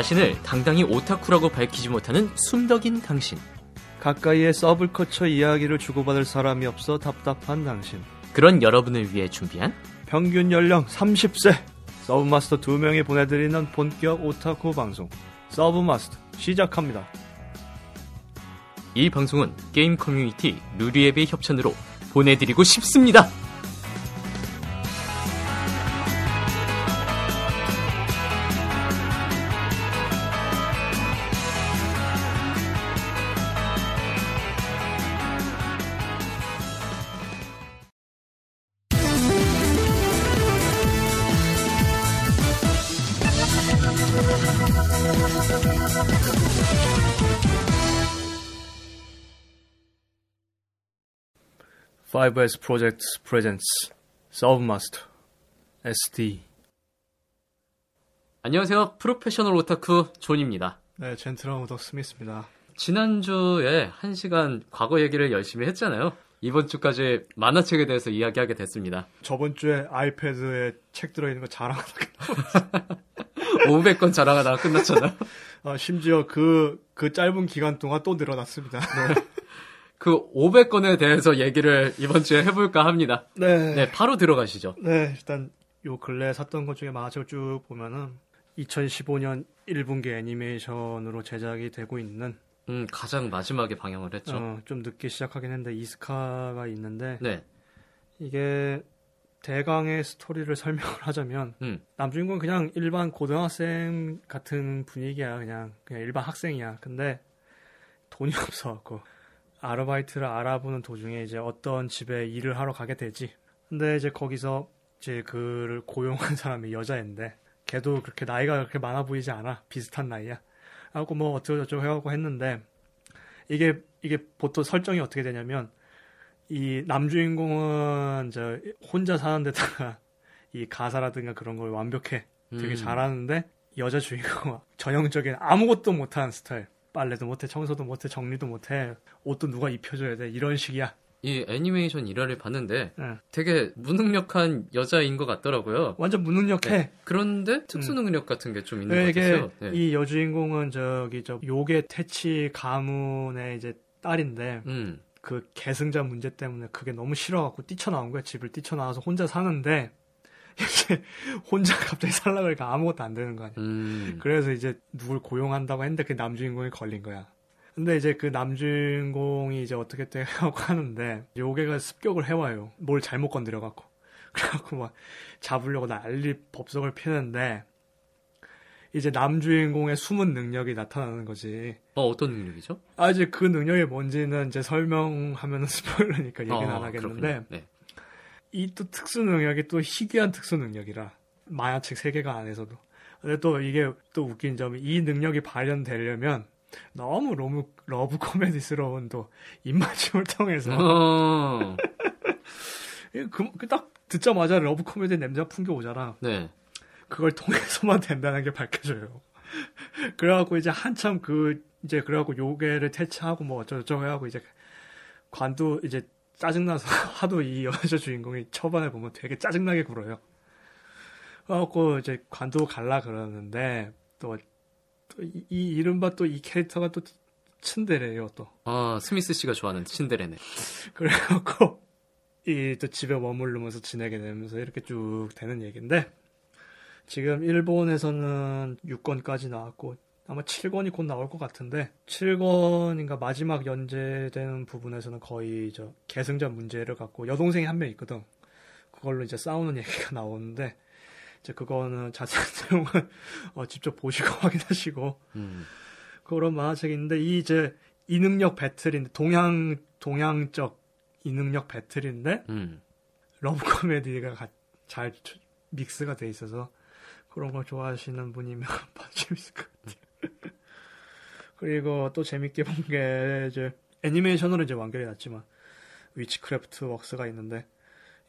자신을 당당히 오타쿠라고 밝히지 못하는 숨덕인 당신. 가까이에 서블커처 이야기를 주고받을 사람이 없어 답답한 당신. 그런 여러분을 위해 준비한 평균 연령 30세. 서브마스터 2명이 보내드리는 본격 오타쿠 방송. 서브마스터 시작합니다. 이 방송은 게임 커뮤니티 루리웹의 협찬으로 보내드리고 있습니다. Five S Projects Presents 서브마스터 SD. 안녕하세요. 프로페셔널 오타쿠 존입니다. 네, 젠틀한 오덕 스미스입니다. 지난주에 한 시간 과거 얘기를 열심히 했잖아요. 이번 주까지 만화책에 대해서 이야기하게 됐습니다. 저번 주에 아이패드에 책 들어있는 거 자랑하다가 500건 자랑하다가 끝났잖아요. 아, 심지어 그, 그 짧은 기간 동안 또 늘어났습니다. 그 500건에 대해서 얘기를 이번 주에 해볼까 합니다. 네. 네, 바로 들어가시죠. 네, 일단 요 근래 샀던 것 중에 만화책을 쭉 보면은 2015년 1분기 애니메이션으로 제작이 되고 있는 음, 가장 마지막에 방영을 했죠. 어, 좀 늦게 시작하긴 했는데 이스카가 있는데 네, 이게 대강의 스토리를 설명을 하자면 음, 남주인공은 그냥 일반 고등학생 같은 분위기야. 그냥 그냥 일반 학생이야. 근데 돈이 없어갖고 아르바이트를 알아보는 도중에 이제 어떤 집에 일을 하러 가게 되지. 근데 이제 거기서 이제 그를 고용한 사람이 여자인데 걔도 그렇게 나이가 그렇게 많아 보이지 않아. 비슷한 나이야 하고 뭐 어쩌고 저쩌고 해갖고 했는데 이게 이게 보통 설정이 어떻게 되냐면 이 남주인공은 저 혼자 사는 데다가 이 가사라든가 그런 걸 완벽해 되게 음. 잘하는데 여자 주인공은 전형적인 아무것도 못하는 스타일. 빨래도 못해 청소도 못해 정리도 못해. 옷도 누가 입혀줘야 돼? 이런 식이야 이 애니메이션 일화를 봤는데 응. 되게 무능력한 여자인 것 같더라고요. 완전 무능력해 네. 그런데 특수 능력 같은 게 좀 있는 네, 것 같았어요. 네. 이 여주인공은 저기 저 요괴 퇴치 가문의 이제 딸인데 음, 그 계승자 문제 때문에 그게 너무 싫어갖고 뛰쳐나온 거야 집을 뛰쳐나와서 혼자 사는데 이제 혼자 갑자기 살라 그러니까 아무것도 안 되는 거 아니야 음, 그래서 이제 누굴 고용한다고 했는데 그 남주인공이 걸린 거야. 근데 이제 그 남주인공이 이제 어떻게 되고 하는데 요괴가 습격을 해와요. 뭘 잘못 건드려갖고. 그래갖고 막 잡으려고 난리 법석을 피는데 이제 남주인공의 숨은 능력이 나타나는 거지. 어, 어떤 능력이죠? 아 이제 그 능력이 뭔지는 이제 설명하면 스포일러니까 얘기는 어, 안 하겠는데. 네. 이또 특수 능력이 또 희귀한 특수 능력이라 만화책 세계관 안에서도 근데 또 이게 또 웃긴 점이 이 능력이 발현되려면 너무 너무 러브 코미디스러운 또 입맞춤을 통해서 어, 그, 그딱 듣자마자 러브 코미디 냄새가 풍겨 오잖아 네. 그걸 통해서만 된다는 게 밝혀져요 그래갖고 이제 한참 그 이제 그래갖고 요괴를 퇴치하고 뭐 어쩌고저쩌고 해갖고 이제 관도 이제 짜증나서 하도 이 여자 주인공이 초반에 보면 되게 짜증나게 굴어요. 그래갖고 이제 관도 갈라 그러는데 또, 또 이, 이 이른바 또 이 캐릭터가 또 츤데레예요 또. 아, 스미스 씨가 좋아하는 신데레네. 그래갖고 이 또 집에 머무르면서 지내게 되면서 이렇게 쭉 되는 얘기인데 지금 일본에서는 6권까지 나왔고 아마 7권이 곧 나올 것 같은데 7권인가 마지막 연재되는 부분에서는 거의 저 계승자 문제를 갖고 여동생이 한 명 있거든. 그걸로 이제 싸우는 얘기가 나오는데 이제 그거는 자세한 내용은 어, 직접 보시고 확인하시고 음, 그런 만화책이 있는데 이 이제 이능력 battle인데 동양 동양적 이능력 battle인데 음. 러브 코미디가 가- 잘 조- 믹스가 돼 있어서 그런 걸 좋아하시는 분이면 재밌을 것 같아요. 그리고 또 재밌게 본 게 이제 애니메이션으로 이제 완결이 났지만 Witchcraft Works가 있는데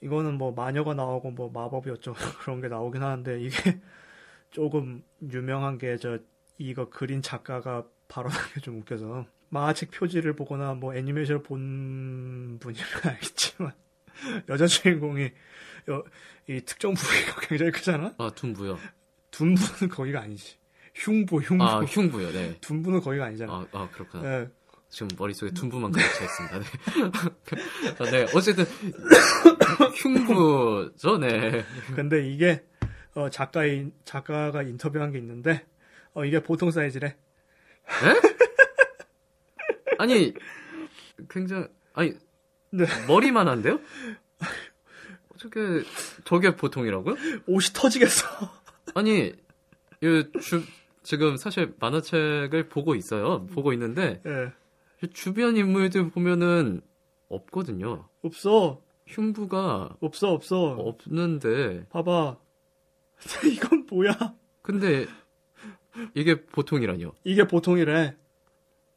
이거는 뭐 마녀가 나오고 뭐 마법이 어쩌고 그런 게 나오긴 하는데 이게 조금 유명한 게 저 이거 그린 작가가 발언한 게 좀 웃겨서 만화책 표지를 보거나 뭐 애니메이션을 본 분이면 알겠지만 여자 주인공이 여- 이 특정 부위가 굉장히 크잖아. 아, 둔부요. 둔부는 거기가 아니지. 흉부, 흉부. 아, 흉부요. 네. 둔부는 거기가 아니잖아. 아, 아 그렇구나. 예. 지금 머릿속에 둔부만 가득차 있습니다. 네. 아, 네. 어쨌든 흉부죠. 네. 근데 이게 어, 작가인 작가가 인터뷰한 게 있는데 어, 이게 보통 사이즈래. 아니 굉장히 아니 네. 머리만 한데요? 어떻게 저게 보통이라고요? 옷이 터지겠어. 아니 이 주, 지금 사실 만화책을 보고 있어요. 보고 있는데 예. 이 주변 인물들 보면은 없거든요. 없어. 흉부가 없어, 없어. 없는데 봐봐. 이건 뭐야? 근데 이게 보통이라뇨. 이게 보통이래.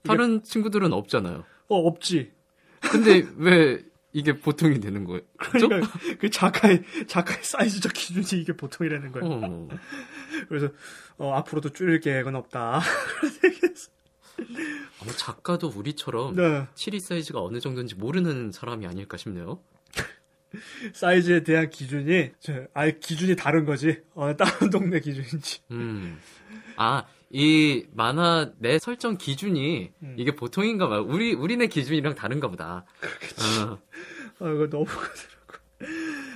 다른 친구들은 없잖아요. 어, 없지. 근데 왜 이게 보통이 되는 거예요? 그러니까 그 작가의 작가의 사이즈적 기준이 이게 보통이라는 거야. 어. 그래서 어, 앞으로도 줄일 계획은 없다. 아마 작가도 우리처럼 네. 7이 사이즈가 어느 정도인지 모르는 사람이 아닐까 싶네요. 사이즈에 대한 기준이 저, 아예 기준이 다른 거지. 어, 다른 동네 기준인지. 음. 아, 이 만화 내 설정 기준이 음. 이게 보통인가 봐요. 우리, 우리네 기준이랑 다른가 보다. 어, 아, 이거 너무 그렇더라고.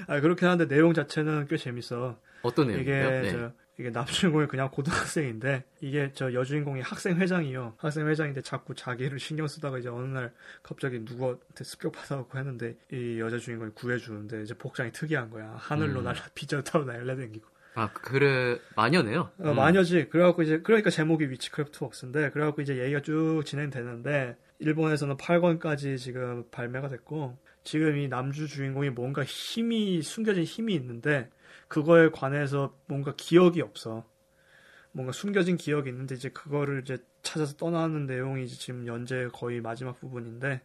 아, 그렇긴 한데 내용 자체는 꽤 재밌어. 어떤 이게 내용이에요? 네. 저 이게 남주인공이 그냥 고등학생인데 이게 저 여주인공이 학생 회장이요. 학생 회장인데 자꾸 자기를 신경 쓰다가 이제 어느 날 갑자기 누구한테 습격 받아갖고 했는데 이 여자 주인공이 구해주는데 이제 복장이 특이한 거야. 하늘로 음. 날라 빗자루 타고 날라다니고. 아, 그래, 마녀네요. 어, 음. 마녀지. 그래갖고 이제 그러니까 제목이 Witchcraft Works인데 그래갖고 이제 얘기가 쭉 진행되는데 일본에서는 8권까지 지금 발매가 됐고 지금 이 남주 주인공이 뭔가 힘이 숨겨진 힘이 있는데 그거에 관해서 뭔가 기억이 없어. 뭔가 숨겨진 기억이 있는데 이제 그거를 이제 찾아서 떠나는 내용이 이제 지금 연재 거의 마지막 부분인데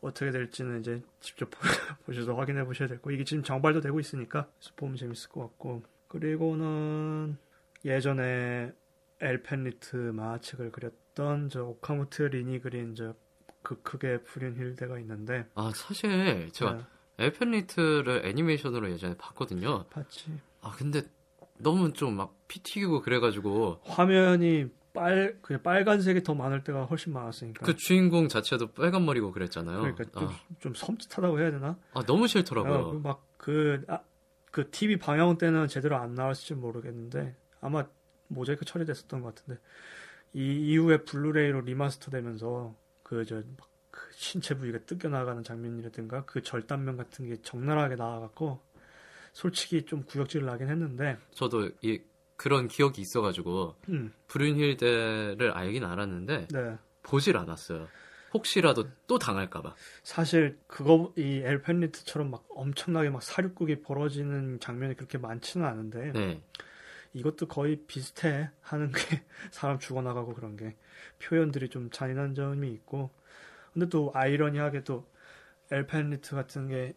어떻게 될지는 이제 직접 보- 보셔서 확인해 보셔야 될 거. 이게 지금 정발도 되고 있으니까 보면 재밌을 것 같고. 그리고는 예전에 엘펜리트 만화책을 그렸던 저 오카무트 리니 그린 저그 크게 푸린 힐대가 있는데 아, 사실 제가 네, Elfen Lied를 애니메이션으로 예전에 봤거든요. 봤지. 아, 근데 너무 좀 막 피 튀기고 그래가지고 화면이 빨 그냥 빨간색이 더 많을 때가 훨씬 많았으니까. 그 주인공 자체도 빨간 머리고 그랬잖아요. 그러니까 좀, 아, 좀 섬찟하다고 해야 되나? 아, 너무 싫더라고요. 막그 아, 그 TV 방영 때는 제대로 안 나왔을지 모르겠는데 아마 모자이크 처리됐었던 것 같은데 이 이후에 블루레이로 remaster 되면서 그저 그 신체 부위가 뜯겨 나가는 장면이라든가 그 절단면 같은 게 적나라하게 나와갖고 솔직히 좀 구역질 나긴 했는데 저도 이 그런 기억이 있어가지고 음, 브룬힐데를 알긴 알았는데 네 보질 않았어요. 혹시라도 또 당할까봐. 사실 그거 이 엘펜리트처럼 막 엄청나게 막 사륙국이 벌어지는 장면이 그렇게 많지는 않은데 네. 이것도 거의 비슷해 하는 게 사람 죽어나가고 그런 게 표현들이 좀 잔인한 점이 있고 근데 또 아이러니하게도 엘펜리트 같은 게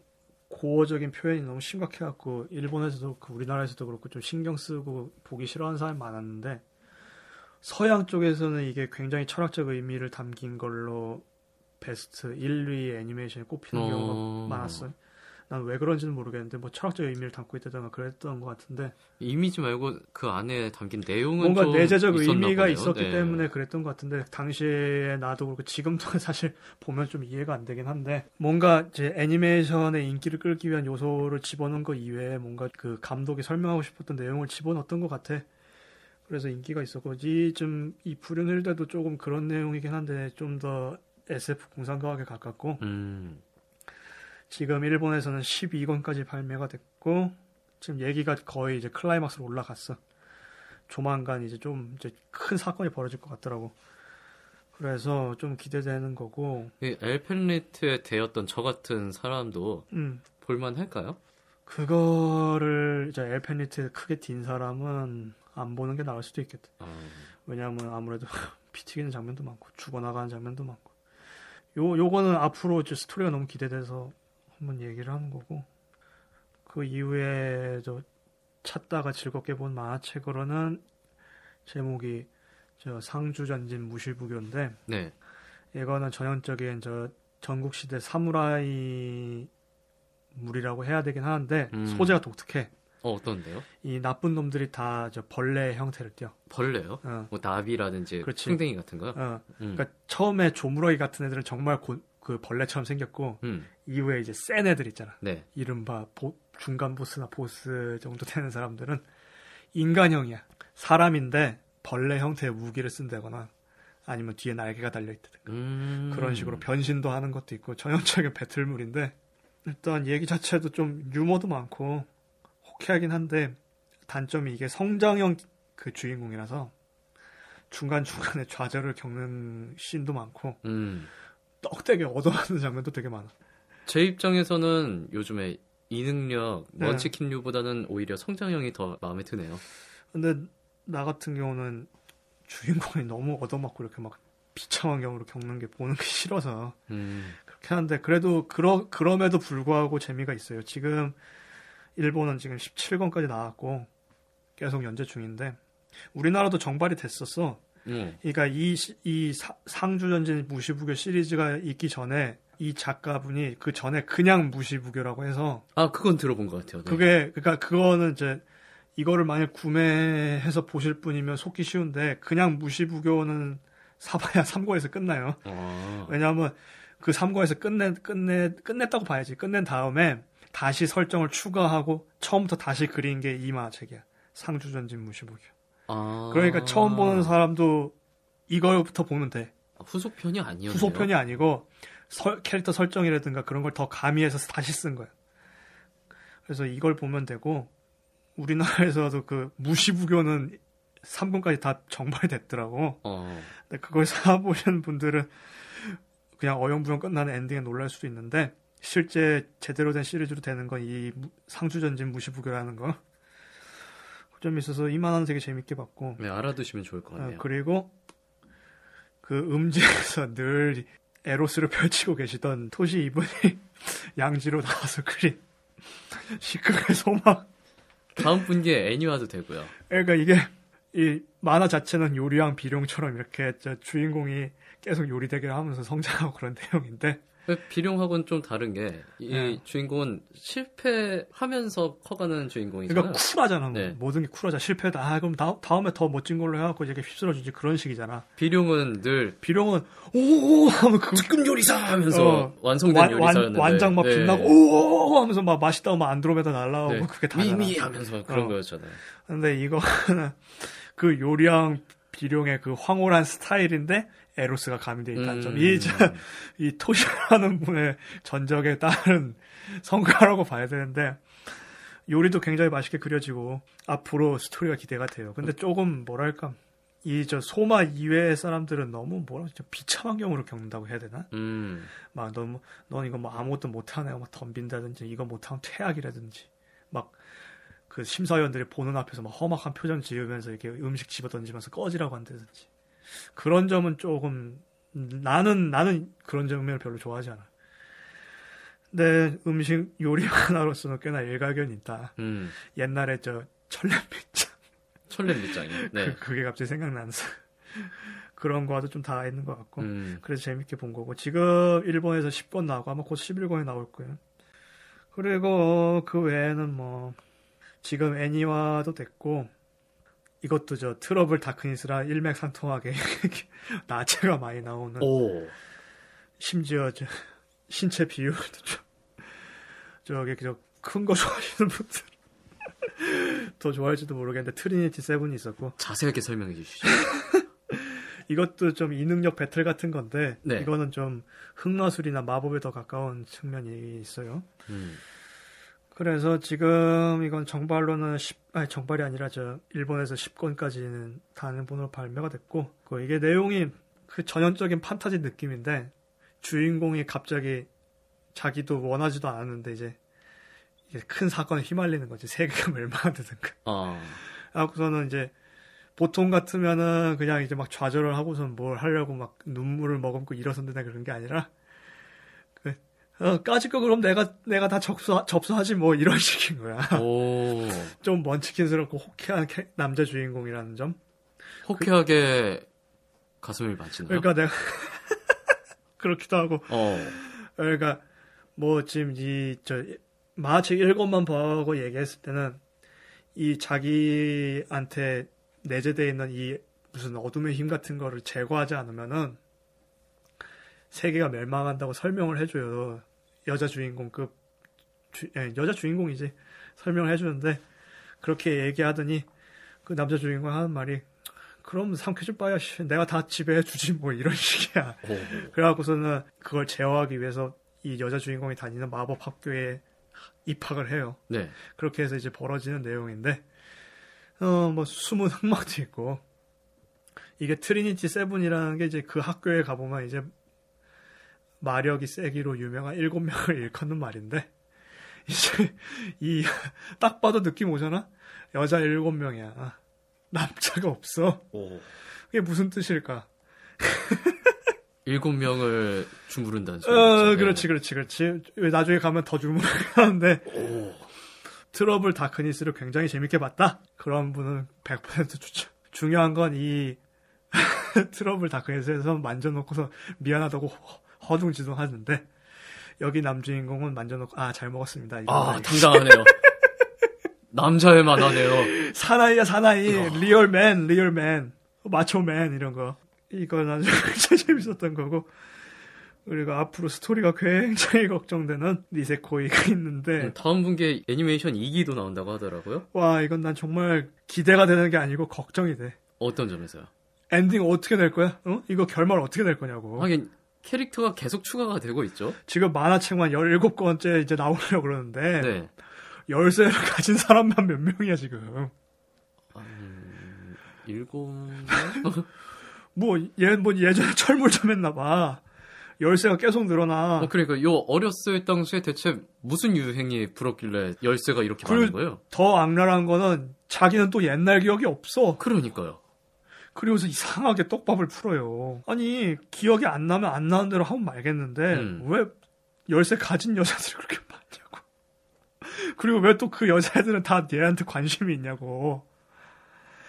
고어적인 표현이 너무 심각해갖고 일본에서도 그 우리나라에서도 그렇고 좀 신경 쓰고 보기 싫어하는 사람이 많았는데 서양 쪽에서는 이게 굉장히 철학적 의미를 담긴 걸로 베스트 1위 애니메이션에 꼽히는 어. 경우가 많았어요. 난 왜 그런지는 모르겠는데 뭐 철학적 의미를 담고 있다던가 그랬던 것 같은데 이미지 말고 그 안에 담긴 내용은 뭔가 좀 내재적 의미가 보네요. 있었기 네. 때문에 그랬던 것 같은데 당시에 나도 그렇고 지금도 사실 보면 좀 이해가 안 되긴 한데 뭔가 이제 애니메이션의 인기를 끌기 위한 요소를 집어넣은 거 이외에 뭔가 그 감독이 설명하고 싶었던 내용을 집어넣었던 것 같아. 그래서 인기가 있었고 이좀이 불륜 일대도 조금 그런 내용이긴 한데 좀 더 SF 공상과학에 가깝고 음. 지금 일본에서는 12권까지 발매가 됐고 지금 얘기가 거의 이제 클라이막스로 올라갔어. 조만간 이제 좀 이제 큰 사건이 벌어질 것 같더라고. 그래서 좀 기대되는 거고, 이 엘펜리트에 대었던 저 같은 사람도 음, 볼만할까요? 그거를 이제 엘펜리트 크게 딘 사람은 안 보는 게 나을 수도 있겠다. 아, 왜냐하면 아무래도 피 튀기는 장면도 많고 죽어나가는 장면도 많고 요 요거는 앞으로 이제 스토리가 너무 기대돼서 한번 얘기를 하는 거고 그 이후에 저 찾다가 즐겁게 본 만화책으로는 제목이 저 상주전진 무실부교인데 네. 이거는 전형적인 저 전국 시대 사무라이 물이라고 해야 되긴 하는데 음. 소재가 독특해. 어, 어떤데요? 이 나쁜 놈들이 다 저 벌레 형태를 띠어. 벌레요? 어. 뭐 나비라든지 그렇지. 풍뎅이 같은 거요? 어. 음. 그러니까 처음에 조무러기 같은 애들은 정말 고- 그 벌레처럼 생겼고 음. 이후에 이제 센 애들 있잖아. 네. 이른바 보- 중간 보스나 보스 정도 되는 사람들은 인간형이야. 사람인데 벌레 형태의 무기를 쓴다거나 아니면 뒤에 날개가 달려 있다든가 음. 그런 식으로 변신도 하는 것도 있고 전형적인 배틀물인데 일단 얘기 자체도 좀 유머도 많고 호쾌하긴 한데 단점이 이게 성장형 그 주인공이라서 중간 중간에 좌절을 겪는 씬도 많고 음. 떡되게 얻어맞는 장면도 되게 많아. 제 입장에서는 요즘에 이 능력, 네. 먼치킨 류보다는 오히려 성장형이 더 마음에 드네요. 근데 나 같은 경우는 주인공이 너무 얻어맞고 이렇게 막 비참한 경우로 겪는 게 보는 게 싫어서 음. 그렇게 하는데 그래도 그러 그럼에도 불구하고 재미가 있어요. 지금 일본은 지금 17권까지 나왔고 계속 연재 중인데 우리나라도 정발이 됐었어. 음. 그러니까 이, 시- 이 사- 상주전진 무시부교 시리즈가 있기 전에 이 작가분이 그 전에 그냥 무시부교라고 해서 아, 그건 들어본 것 같아요. 네. 그게 그러니까 그거는 이제 이거를 만약 구매해서 보실 분이면 속기 쉬운데 그냥 무시부교는 사봐야 3권에서 끝나요. 아. 왜냐하면 그 3권에서 끝내 끝내 끝냈다고 봐야지. 끝낸 다음에 다시 설정을 추가하고 처음부터 다시 그린 게이 만화책이야. 상주전진 무시부교. 아. 그러니까 처음 보는 사람도 이걸부터 보면 돼. 후속편이 아니었네요. 후속편이 아니고 설- 캐릭터 설정이라든가 그런 걸 더 가미해서 다시 쓴 거야. 그래서 이걸 보면 되고 우리나라에서도 그 무시부교는 3권까지 다 정발이 됐더라고. 어. 근데 그걸 사보신 분들은 그냥 어영부영 끝나는 엔딩에 놀랄 수도 있는데 실제 제대로 된 시리즈로 되는 건 이 상주전진 무시부교라는 거. 그 점이 있어서 이만한 되게 재밌게 봤고 네, 알아두시면 좋을 것 어, 같네요. 그리고 그 음지에서 늘 에로스를 펼치고 계시던 토시 이분이 양지로 나와서 그린 시크의 소막. 다음 분기에 애니화도 되고요. 그러니까 이게 이 만화 자체는 요리왕 비룡처럼 이렇게 저 주인공이 계속 요리 대결 하면서 성장하고 그런 내용인데 비룡하고는 좀 다른 게 이 네. 주인공은 실패하면서 커가는 주인공이잖아요. 그러니까 쿨하잖아. 뭐. 네. 모든 게 쿨하잖아. 실패다. 아, 그럼 다, 다음에 더 멋진 걸로 해갖고 이렇게 휩쓸어주지. 그런 식이잖아. 비룡은 늘 비룡은 오오 하면 그 특급 요리사 하면서 어, 완성된 완, 요리사였는데 완, 장막 네. 빛나고 오오 하면서 막 맛있다 하면 안드로메다 날라오고 네. 그게 다잖아. 미미 하면서 그런 어. 거였잖아요. 근데 이거는 그 요리왕 비룡의 그 황홀한 스타일인데 에로스가 가미돼 있다는 점. 음. 이, 저, 이 토시라는 분의 전적에 따른 성과라고 봐야 되는데 요리도 굉장히 맛있게 그려지고 앞으로 스토리가 기대가 돼요. 근데 조금 뭐랄까 이 저 소마 이외의 사람들은 너무 뭐라 좀 비참한 경우를 겪는다고 해야 되나? 음. 막 너무 넌 이거 뭐 아무것도 못하네 막 덤빈다든지 이거 못하면 퇴학이라든지 막 그 심사위원들이 보는 앞에서 막 험악한 표정 지으면서 이렇게 음식 집어 던지면서 꺼지라고 한다든지 그런 점은 조금 나는 나는 그런 장면을 별로 좋아하지 않아. 근데 음식 요리 하나로서는 꽤나 일가견이 있다. 음. 옛날에 저 철냄빛장 철렘 밑장이. 네. 그, 그게 갑자기 생각나면서 그런 거와도 좀 다 있는 것 같고 음. 그래서 재밌게 본 거고 지금 일본에서 10권 나오고 아마 곧 11권이 나올 거예요. 그리고 그 외에는 뭐 지금 애니화도 됐고 이것도 저 Trouble Darkness랑 일맥상통하게 나체가 많이 나오는 오. 심지어 저 신체 비율도 좀 저기 큰 거 좋아하시는 분들 더 좋아할지도 모르겠는데 Trinity Seven이 있었고 자세하게 설명해 주시죠. 이것도 좀 이능력 배틀 같은 건데 네. 이거는 좀 흑마술이나 마법에 더 가까운 측면이 있어요. 음. 그래서 지금 이건 정발로는 10, 아니 정발이 아니라 저 일본에서 10권까지는 단일본으로 발매가 됐고 그 이게 내용이 그 전형적인 판타지 느낌인데 주인공이 갑자기 자기도 원하지도 않았는데 이제 큰 사건에 휘말리는 거지 세계가 멸망하든가. 어. 하고서는 이제 보통 같으면은 그냥 이제 막 좌절을 하고선 뭘 하려고 막 눈물을 머금고 일어선다 그런 게 아니라 그, 어, 까짓 거 그럼 내가 내가 다 접수 접수하지 뭐 이런 식인 거야. 오. 좀 먼치킨스럽고 호쾌한 캐- 남자 주인공이라는 점. 호쾌하게 가슴을 만지나요? 그러니까 내가 그렇기도 하고 어. 그러니까 뭐 지금 이저 만화책 일권만 보고 얘기했을 때는 이 자기한테 내재되어 있는 이 무슨 어둠의 힘 같은 거를 제거하지 않으면은 세계가 멸망한다고 설명을 해줘요 여자 주인공급 주- 예, 여자 주인공이지 설명을 해주는데 그렇게 얘기하더니 그 남자 주인공 하는 말이 그럼 삼켜줄 바야 씨, 내가 다 지배해 주지 뭐 이런 식이야 오. 그래갖고서는 그걸 제어하기 위해서 이 여자 주인공이 다니는 마법 학교에 입학을 해요. 네. 그렇게 해서 이제 벌어지는 내용인데, 어, 뭐, 숨은 흑막도 있고, 이게 Trinity Seven이라는 게 이제 그 학교에 가보면 이제 마력이 세기로 유명한 일곱 명을 일컫는 말인데, 이제 이, 딱 봐도 느낌 오잖아? 여자 일곱 명이야. 남자가 없어. 오. 그게 무슨 뜻일까? 일곱 명을 주무른다는 소리죠. 어, 네. 그렇지, 그렇지, 그렇지. 왜 나중에 가면 더 주무르는데 오. Trouble Darkness를 굉장히 재밌게 봤다. 그런 분은 100% 추천. 중요한 건 이 Trouble Darkness에서 만져놓고서 미안하다고 허- 허둥지둥 하는데 여기 남주인공은 만져놓고 아 잘 먹었습니다. 아, 당당하네요. 남자의 만화네요. 사나이야 사나이 real man real man macho man 이런 거 이거 난 진짜 재밌었던 거고 그리고 앞으로 스토리가 굉장히 걱정되는 니세코이가 있는데 음, 다음 분기에 애니메이션 2기도 나온다고 하더라고요. 와 이건 난 정말 기대가 되는 게 아니고 걱정이 돼 어떤 점에서요? 엔딩 어떻게 될 거야? 어? 이거 결말 어떻게 될 거냐고 하긴 캐릭터가 계속 추가가 되고 있죠. 지금 만화책만 17권째 이제 나오려고 그러는데 네. 열쇠를 가진 사람만 몇 명이야 지금 음, 일곱 명? 뭐, 얘, 뭐, 예전에 철물점 했나 봐. 열쇠가 계속 늘어나. 어, 그러니까 요 어렸을 당시에 대체 무슨 유행이 불었길래 열쇠가 이렇게 많은 거예요? 더 악랄한 거는 자기는 또 옛날 기억이 없어. 그러니까요. 그리고서 이상하게 떡밥을 풀어요. 아니, 기억이 안 나면 안 나는 대로 하면 말겠는데, 음. 왜 열쇠 가진 여자들이 그렇게 많냐고. 그리고 왜 또 그 여자애들은 다 얘한테 관심이 있냐고.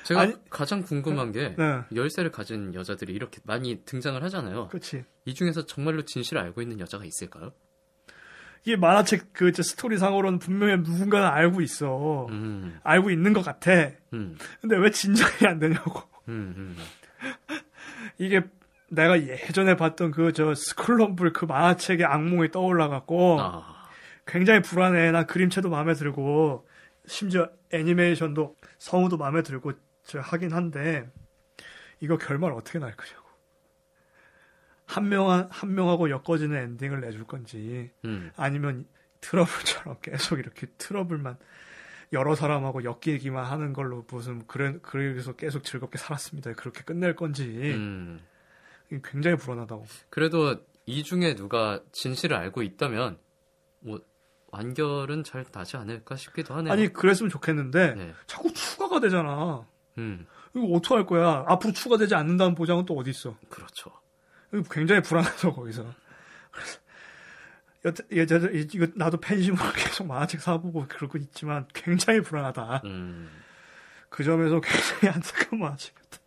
제가 아니- 가장 궁금한 게 네. 열쇠를 가진 여자들이 이렇게 많이 등장을 하잖아요. 그치. 이 중에서 정말로 진실을 알고 있는 여자가 있을까요? 이게 만화책 그 스토리상으로는 분명히 누군가는 알고 있어. 음, 알고 있는 것 같아. 음, 근데 왜 진정이 안 되냐고. 음, 음. 이게 내가 예전에 봤던 그 저 스쿨럼블 그 만화책의 악몽이 떠올라갖고 아, 굉장히 불안해. 난 그림체도 마음에 들고 심지어 애니메이션도 성우도 마음에 들고 저 하긴 한데 이거 결말 어떻게 날 거냐고. 한 명한 한 명하고 엮어지는 엔딩을 내줄 건지 음, 아니면 트러블처럼 계속 이렇게 트러블만 여러 사람하고 엮이기만 하는 걸로 무슨 그래 그래서 계속 즐겁게 살았습니다. 그렇게 끝낼 건지 음. 굉장히 불안하다고. 그래도 이 중에 누가 진실을 알고 있다면 뭐 완결은 잘 나지 않을까 싶기도 하네요. 아니 그랬으면 좋겠는데 네. 자꾸 추가가 되잖아. 음, 이거 어떻게 할 거야? 앞으로 추가되지 않는다는 보장은 또 어디 있어? 그렇죠. 굉장히 불안하죠 거기서. 그래서 여태 예전 이거 나도 팬심으로 계속 만화책 사보고 그러고 있지만 굉장히 불안하다. 음, 그 점에서 굉장히 안타까운 만화책이었다.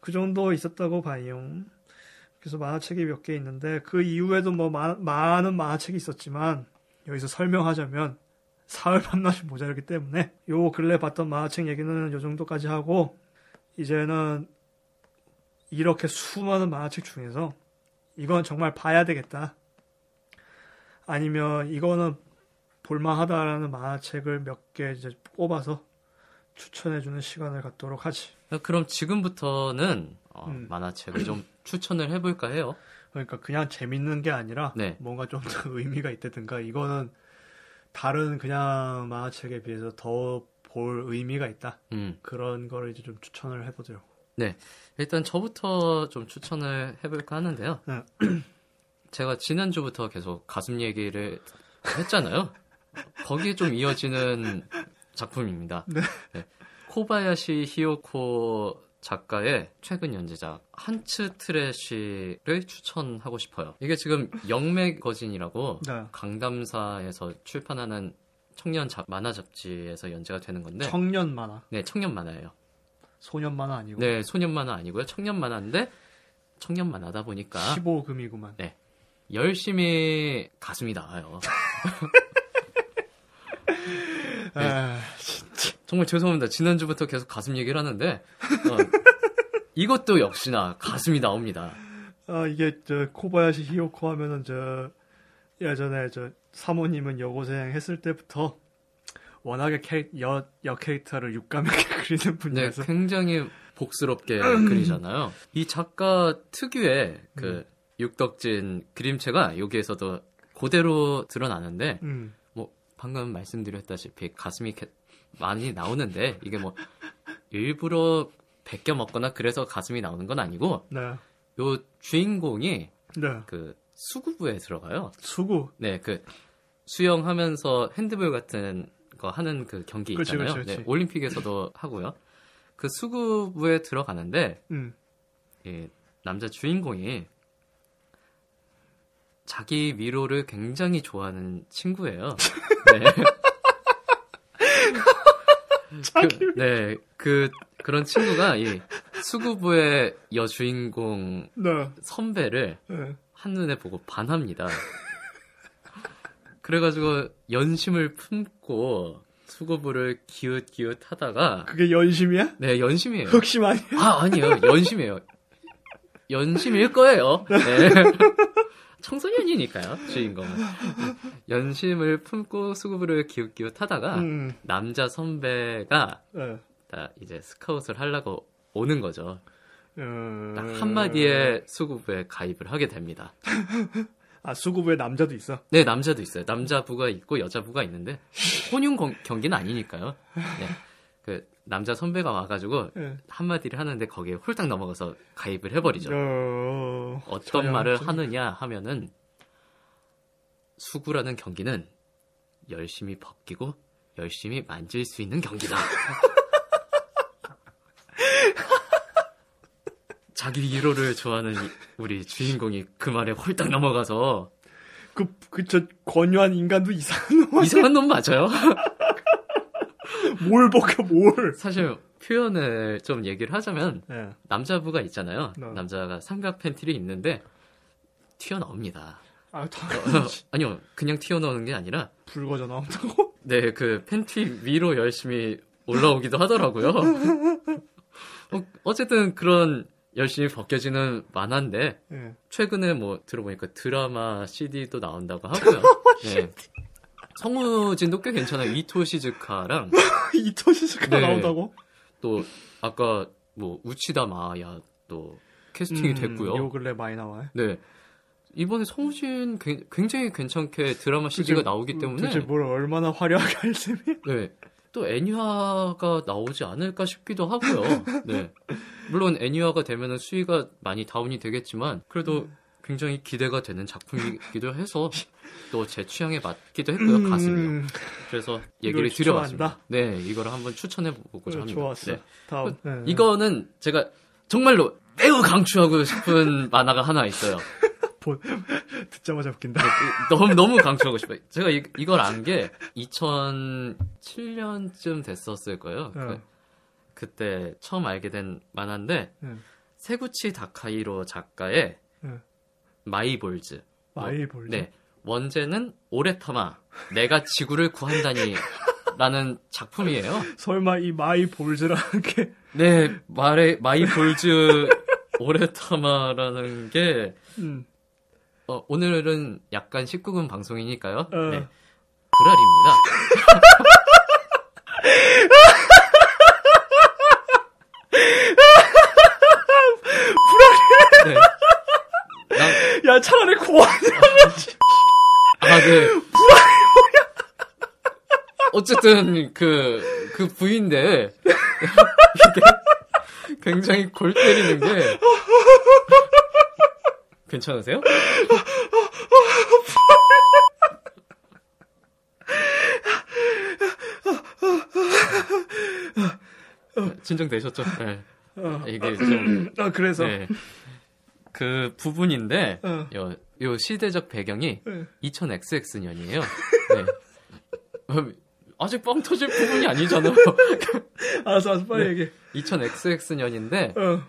그 정도 있었다고 봐요. 그래서 만화책이 몇 개 있는데 그 이후에도 뭐 마- 많은 만화책이 있었지만 여기서 설명하자면 사흘 밤낮이 모자르기 때문에 요 근래 봤던 만화책 얘기는 요 정도까지 하고 이제는 이렇게 수많은 만화책 중에서 이건 정말 봐야 되겠다. 아니면 이거는 볼만하다라는 만화책을 몇 개 이제 뽑아서 추천해주는 시간을 갖도록 하지. 그럼 지금부터는 어, 음. 만화책을 좀 추천을 해볼까 해요. 그러니까 그냥 재밌는 게 아니라 네. 뭔가 좀 더 의미가 있다든가 이거는 다른 그냥 만화책에 비해서 더 볼 의미가 있다. 음, 그런 거를 이제 좀 추천을 해보도록. 일단 저부터 좀 추천을 해볼까 하는데요. 네. 제가 지난주부터 계속 가슴 얘기를 했잖아요. 거기에 좀 이어지는 작품입니다. 네. 네. 코바야시 히요코 작가의 최근 연재작 한츠 트래쉬를 추천하고 싶어요. 이게 지금 영매거진이라고 네. 강담사에서 출판하는 청년 잡- 만화 잡지에서 연재가 되는 건데 청년 만화, 네 청년 만화예요. 소년 만화 아니고 네, 소년 만화 아니고요. 청년 만화인데 청년 만화다 보니까 15금이구만. 네. 열심히 가슴이 나와요. 네. 아, 정말 죄송합니다. 지난주부터 계속 가슴 얘기를 하는데 어, 이것도 역시나 가슴이 나옵니다. 아, 이게 저 코바야시 히요코 하면은 저 예전에 저 사모님은 여고생 했을 때부터 워낙에 캐, 여, 여 캐릭터를 육감하게 그리는 네, 분이라서 굉장히 복스럽게 그리잖아요. 이 작가 특유의 그 육덕진 그림체가 여기에서도 그대로 드러나는데 음, 뭐 방금 말씀드렸다시피 가슴이 많이 나오는데 이게 뭐 일부러 베껴 먹거나 그래서 가슴이 나오는 건 아니고 네, 요 주인공이 네, 그 수구부에 들어가요. 수구, 네, 그 수영하면서 핸드볼 같은 거 하는 그 경기 그치, 있잖아요. 그치, 그치. 네, 올림픽에서도 하고요. 그 수구부에 들어가는데 음, 이 남자 주인공이 자기 위로를 굉장히 좋아하는 친구예요. 네. 그, 네, 그 그런 친구가 이 수구부의 여주인공 네, 선배를 네. 한눈에 보고 반합니다. 그래가지고 연심을 품고 수구부를 기웃기웃 하다가 그게 연심이야? 네 연심이에요. 흑심? 아 아니에요 연심이에요. 연심일 거예요. 네. 청소년이니까요 주인공은 연심을 품고 수구부를 기웃기웃 하다가 음, 남자 선배가 네. 다 이제 스카웃을 하려고 오는 거죠. 음, 딱 한마디에 수구부에 가입을 하게 됩니다. 아 수구부에 남자도 있어. 네, 남자도 있어요. 남자부가 있고 여자부가 있는데 혼용 경- 경기는 아니니까요. 네. 그 남자 선배가 와가지고 네. 한마디를 하는데 거기에 홀딱 넘어가서 가입을 해버리죠. 어, 어떤 전형 말을 좀- 하느냐 하면은 수구라는 경기는 열심히 벗기고 열심히 만질 수 있는 경기다. 자기 위로를 좋아하는 이- 우리 주인공이 그 말에 홀딱 넘어가서 그, 그, 저, 권유한 인간도 이상한 놈. 이상한 놈 맞아요? 뭘 벗겨, 뭘. 사실 표현을 좀 얘기를 하자면 예. 남자부가 있잖아요. 네. 남자가 삼각 팬티를 입는데 튀어나옵니다. 아, 다, 어, 아니요, 그냥 튀어나오는 게 아니라 불거져 나온다고? 네, 그 팬티 위로 열심히 올라오기도 하더라고요. 어, 어쨌든 그런 열심히 벗겨지는 만화인데 예. 최근에 뭐 들어보니까 드라마 CD도 나온다고 하고요. 네. 성우진도 꽤 괜찮아요. 이토 시즈카랑 이토시스가 네. 나온다고? 또 아까 뭐 우치다 마야 또 캐스팅이 음, 됐고요. 요 근래 많이 나와요. 네. 이번에 성우진 굉- 굉장히 괜찮게 드라마 CD가 나오기 때문에 도대체 뭘 얼마나 화려하게 할 셈이야? 네. 또 애니화가 나오지 않을까 싶기도 하고요. 네. 물론 애니화가 되면은 수위가 많이 다운이 되겠지만 그래도 굉장히 기대가 되는 작품이기도 해서 또 제 취향에 맞기도 했고요. 가슴이요. 음, 그래서 얘기를 드려봤습니다. 네, 이거를 한번 추천해 보고자 합니다. 좋았어. 네. 다음. 예. 이거는 제가 정말로 매우 강추하고 싶은 만화가 하나 있어요. 보- 듣자마자 웃긴다. 너무 너무 강추하고 싶어요. 제가 이, 이걸 안 게 2007년쯤 됐었을 거예요. 어. 그, 그때 처음 알게 된 만화인데 응. 세구치 다카히로 작가의 응. My Balls. My Balls. 네. 원제는 オレたま 내가 지구를 구한다니 라는 작품이에요. 설마 이 마이 볼즈라는 게 네, 말에 마이 볼즈 오레타마라는 게 음, 어, 오늘은 약간 19금 방송이니까요. 어. 네. 그랄입니다. 네. 나- 야 차라리 고아 아, 네. 어쨌든, 그, 그 부인데, 이게 굉장히 골 때리는 게 괜찮으세요? 진정되셨죠? 네. 이게 좀 아 그래서 네. 그 부분인데 어. 요, 요 시대적 배경이 네. 2000XX년이에요. 네. 어, 아직 뻥 터질 부분이 아니잖아요. 알았어 알았어 빨리 네. 얘기해 2000XX년인데 어.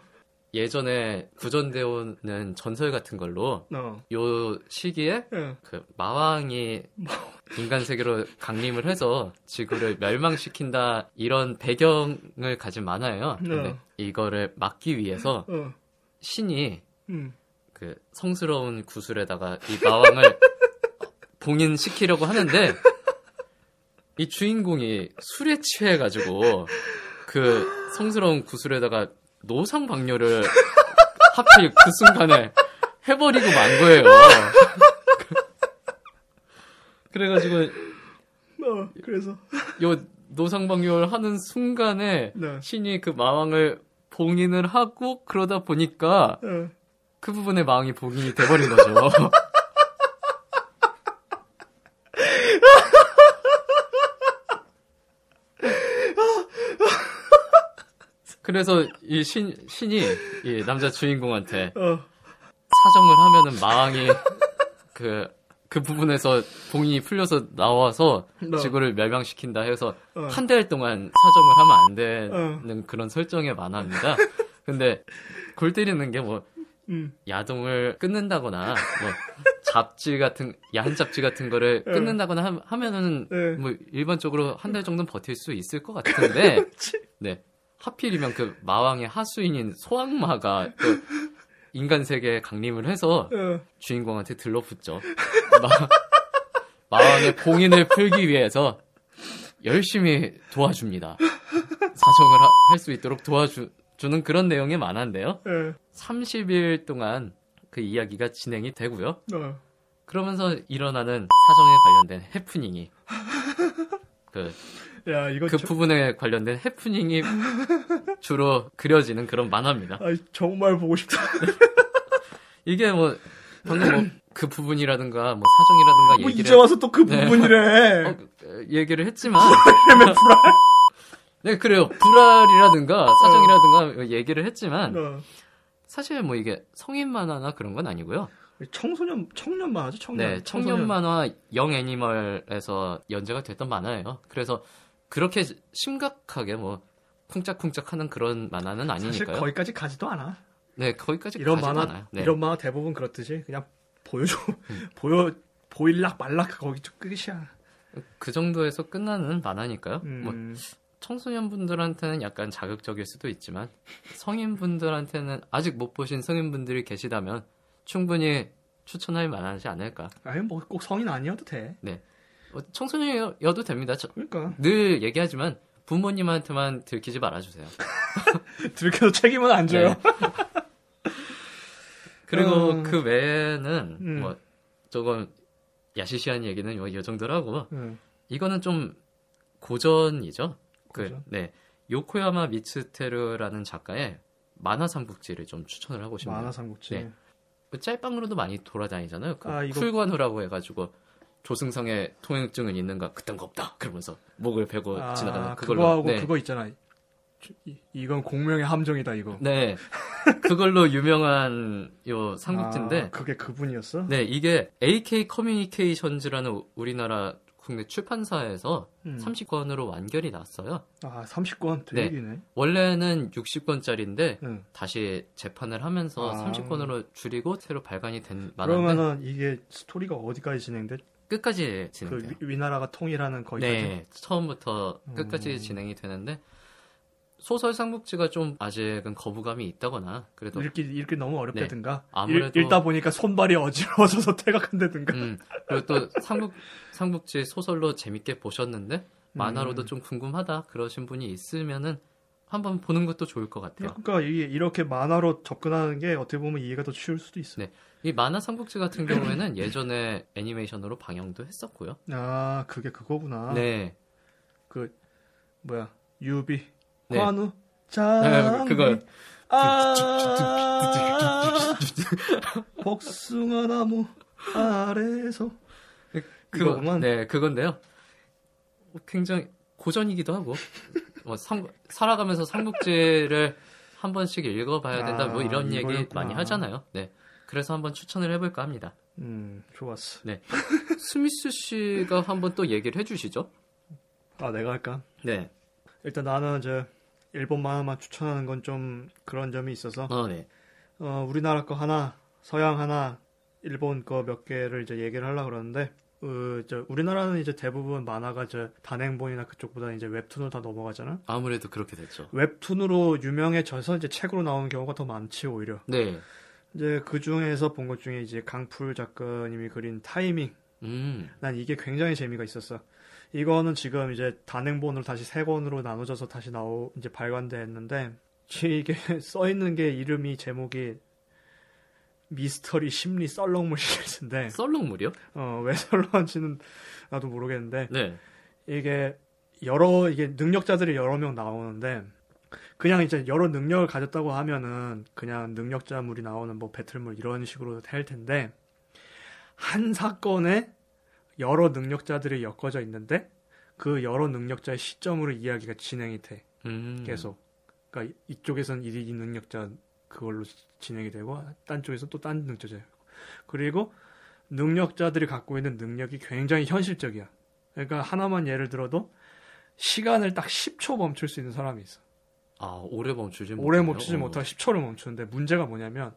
예전에 구전되어 오는 전설 같은 걸로 어. 요 시기에 어. 그 마왕이 인간 세계로 강림을 해서 지구를 멸망시킨다 이런 배경을 가진 만화예요. 근데 어. 이거를 막기 위해서 어. 신이 음. 그 성스러운 구슬에다가 이 마왕을 봉인시키려고 하는데 이 주인공이 술에 취해가지고 그 성스러운 구슬에다가 노상 방뇨를 하필 그 순간에 해버리고 만 거예요. 그래가지고 어. 그래서 요 노상 방뇨를 하는 순간에 네. 신이 그 마왕을 봉인을 하고 그러다 보니까 어. 그 부분에 마왕이 봉인이 돼버린 거죠. 그래서 이 신, 신이 이 남자 주인공한테 어. 사정을 하면은 마왕이 그, 그 부분에서 봉인이 풀려서 나와서 네. 지구를 멸망시킨다 해서 어. 한달 동안 사정을 하면 안 되는 그런 설정의 만화입니다. 근데 골 때리는 게뭐 음. 야동을 끊는다거나 뭐 잡지 같은 야한 잡지 같은 거를 네. 끊는다거나 하, 면은 네. 뭐 일반적으로 한 달 정도는 버틸 수 있을 것 같은데 네 하필이면 그 마왕의 하수인인 소악마가 또 인간 세계에 강림을 해서 어. 주인공한테 들러붙죠. 마, 마왕의 봉인을 풀기 위해서 열심히 도와줍니다. 사정을 할 수 있도록 도와주는 그런 내용의 만화인데요. 예. 30일 동안 그 이야기가 진행이 되고요. 어. 그러면서 일어나는 사정에 관련된 해프닝이 그, 야 이거 그 저- 부분에 관련된 해프닝이 주로 그려지는 그런 만화입니다. 아, 정말 보고 싶다. 이게 뭐 방금 뭐 그 부분이라든가 뭐 사정이라든가 뭐 얘기를 이제 와서 또그 네. 부분이래. 어, 얘기를 했지만 네 그래요 불알이라든가 사정이라든가 얘기를 했지만 어. 사실 뭐 이게 성인 만화나 그런 건 아니고요. 청소년 청년 만화죠 청년. 네 청년 만화 영 애니멀에서 연재가 됐던 만화예요. 그래서 그렇게 심각하게 뭐 쿵짝쿵짝하는 그런 만화는 사실 아니니까요. 거기까지 가지도 않아. 네 거기까지 이런 가지도 만화 않아요. 네. 음. 이런 만화 대부분 그렇듯이 그냥 보여줘 보여 보일락 말락 거기 좀 끝이야. 그 정도에서 끝나는 만화니까요. 뭐 음. 청소년분들한테는 약간 자극적일 수도 있지만 성인분들한테는 아직 못 보신 성인분들이 계시다면 충분히 추천할 만하지 않을까. 아니 뭐 꼭 성인 아니어도 돼. 뭐 청소년이어도 됩니다. 저- 그러니까 늘 얘기하지만 부모님한테만 들키지 말아주세요. 들켜도 책임은 안 져요. 네. 그리고 음. 그 외에는 음. 뭐 조금 야시시한 얘기는 요, 요 정도라고 응. 이거는 좀 고전이죠. 그, 고전? 네. 요코야마 미츠테르라는 작가의 만화 삼국지를 좀 추천을 하고 싶네요. 만화 삼국지. 네. 그 짤방으로도 많이 돌아다니잖아요. 그 아, 이거- 풀관우라고 해가지고 조승성의 통행증은 있는가 그딴 거 없다. 그러면서 목을 베고 아, 지나가는 그걸로. 그거 하고 네. 그거 있잖아. 이, 이건 공명의 함정이다 이거. 네. 그걸로 유명한 요 삼국지인데 아, 그게 그분이었어? 네, 이게 AK 커뮤니케이션즈라는 우- 우리나라 국내 출판사에서 음. 30권으로 완결이 났어요. 아 30권 대박이네. 원래는 60권짜리인데 응. 다시 재판을 하면서 아. 30권으로 줄이고 새로 발간이 된 만화인데 그러면은 이게 스토리가 어디까지 진행돼? 끝까지 그 진행돼요. 위, 위나라가 통일하는 거기까지. 네, 처음부터 끝까지 음. 진행이 되는데 소설 삼국지가 좀 아직은 거부감이 있다거나 그래도 읽기 읽기 너무 어렵다든가. 네. 아무래도- 읽, 다 보니까 손발이 어지러워져서 퇴각한다든가. 음, 그리고 또 삼국 삼국지 소설로 재밌게 보셨는데 만화로도 음. 좀 궁금하다 그러신 분이 있으면은 한번 보는 것도 좋을 것 같아요. 그러니까 이렇게 만화로 접근하는 게 어떻게 보면 이해가 더 쉬울 수도 있어. 네. 이 만화 삼국지 같은 경우에는 예전에 애니메이션으로 방영도 했었고요. 아 그게 그거구나. 네. 그 뭐야 유비 네. 관우 장 네, 그거 아 복숭아 나무 아래서 그거. 네 그건데요. 굉장히 고전이기도 하고 뭐 삼, 살아가면서 삼국지를 한 번씩 읽어봐야 된다 뭐 아, 이런 얘기 이거였구나. 많이 하잖아요. 네 그래서 한번 추천을 해볼까 합니다. 음 좋았어 스미스 씨가 한번 또 얘기를 해주시죠. 아 내가 할까 네. 일단 나는 이제 일본 만화만 추천하는 건 좀 그런 점이 있어서 어, 네. 어, 우리나라 거 하나, 서양 하나, 일본 거 몇 개를 이제 얘기를 하려고 그러는데, 어, 저 우리나라는 이제 대부분 만화가 저 단행본이나 그쪽보다 이제 웹툰으로 다 넘어가잖아. 아무래도 그렇게 됐죠. 웹툰으로 유명해져서 이제 책으로 나오는 경우가 더 많지 오히려. 네. 이제 그 중에서 본 것 중에 이제 강풀 작가님이 그린 타이밍. 음. 난 이게 굉장히 재미가 있었어. 이거는 지금 이제 단행본으로 다시 세 권으로 나눠져서 다시 나오 이제 발간됐는데 이게 써 있는 게 이름이 제목이 미스터리 심리 썰렁물 시리즈인데 썰렁물이요? 어, 왜 썰렁한지는 나도 모르겠는데 네. 이게 여러 이게 능력자들이 여러 명 나오는데 그냥 이제 여러 능력을 가졌다고 하면은 그냥 능력자물이 나오는 뭐 배틀물 이런 식으로 될 텐데 한 사건에 여러 능력자들이 엮어져 있는데 그 여러 능력자의 시점으로 이야기가 진행이 돼 음. 계속 그러니까 이- 이쪽에선 이, 이 능력자 그걸로 진행이 되고 딴 쪽에서 또 딴 능력자 그리고 능력자들이 갖고 있는 능력이 굉장히 현실적이야 그러니까 하나만 예를 들어도 시간을 딱 10초 멈출 수 있는 사람이 있어 아 오래 멈추지 오래 못하네요. 멈추지 어. 못하고 10초를 멈추는데 문제가 뭐냐면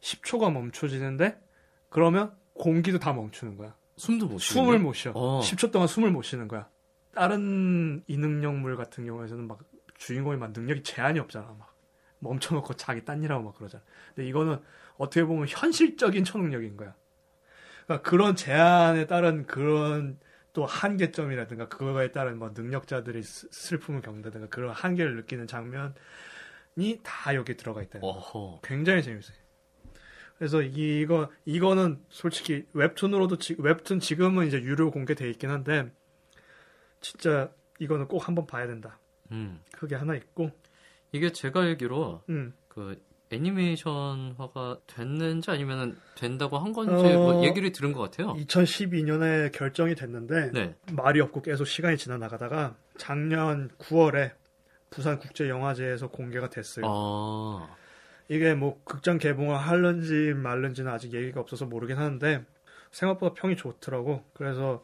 10초가 멈춰지는데 그러면 공기도 다 멈추는 거야. 숨도 못 숨을 쉬는데? 못 쉬어. 어. 10초 동안 숨을 못 쉬는 거야. 다른 이능력물 같은 경우에서는 막 주인공이 막 능력이 제한이 없잖아. 막 멈춰놓고 자기 딴 일하고 막 그러잖아. 근데 이거는 어떻게 보면 현실적인 초능력인 거야. 그러니까 그런 제한에 따른 그런 또 한계점이라든가 그거에 따른 뭐 능력자들이 스- 슬픔을 겪는다든가 그런 한계를 느끼는 장면이 다 여기 들어가 있다. 굉장히 재밌어요. 그래서 이- 이거 이거는 솔직히 웹툰으로도 지- 웹툰 지금은 이제 유료 공개돼 있긴 한데 진짜 이거는 꼭 한번 봐야 된다. 음. 그게 하나 있고, 이게 제가 알기로 음, 그 애니메이션화가 됐는지 아니면 된다고 한 건지 어, 뭐 얘기를 들은 것 같아요. 2012년에 결정이 됐는데 네. 말이 없고 계속 시간이 지나 나가다가 작년 9월에 부산 국제 영화제에서 공개가 됐어요. 아. 이게 뭐 극장 개봉을 할는지 말는지는 아직 얘기가 없어서 모르긴 하는데 생각보다 평이 좋더라고. 그래서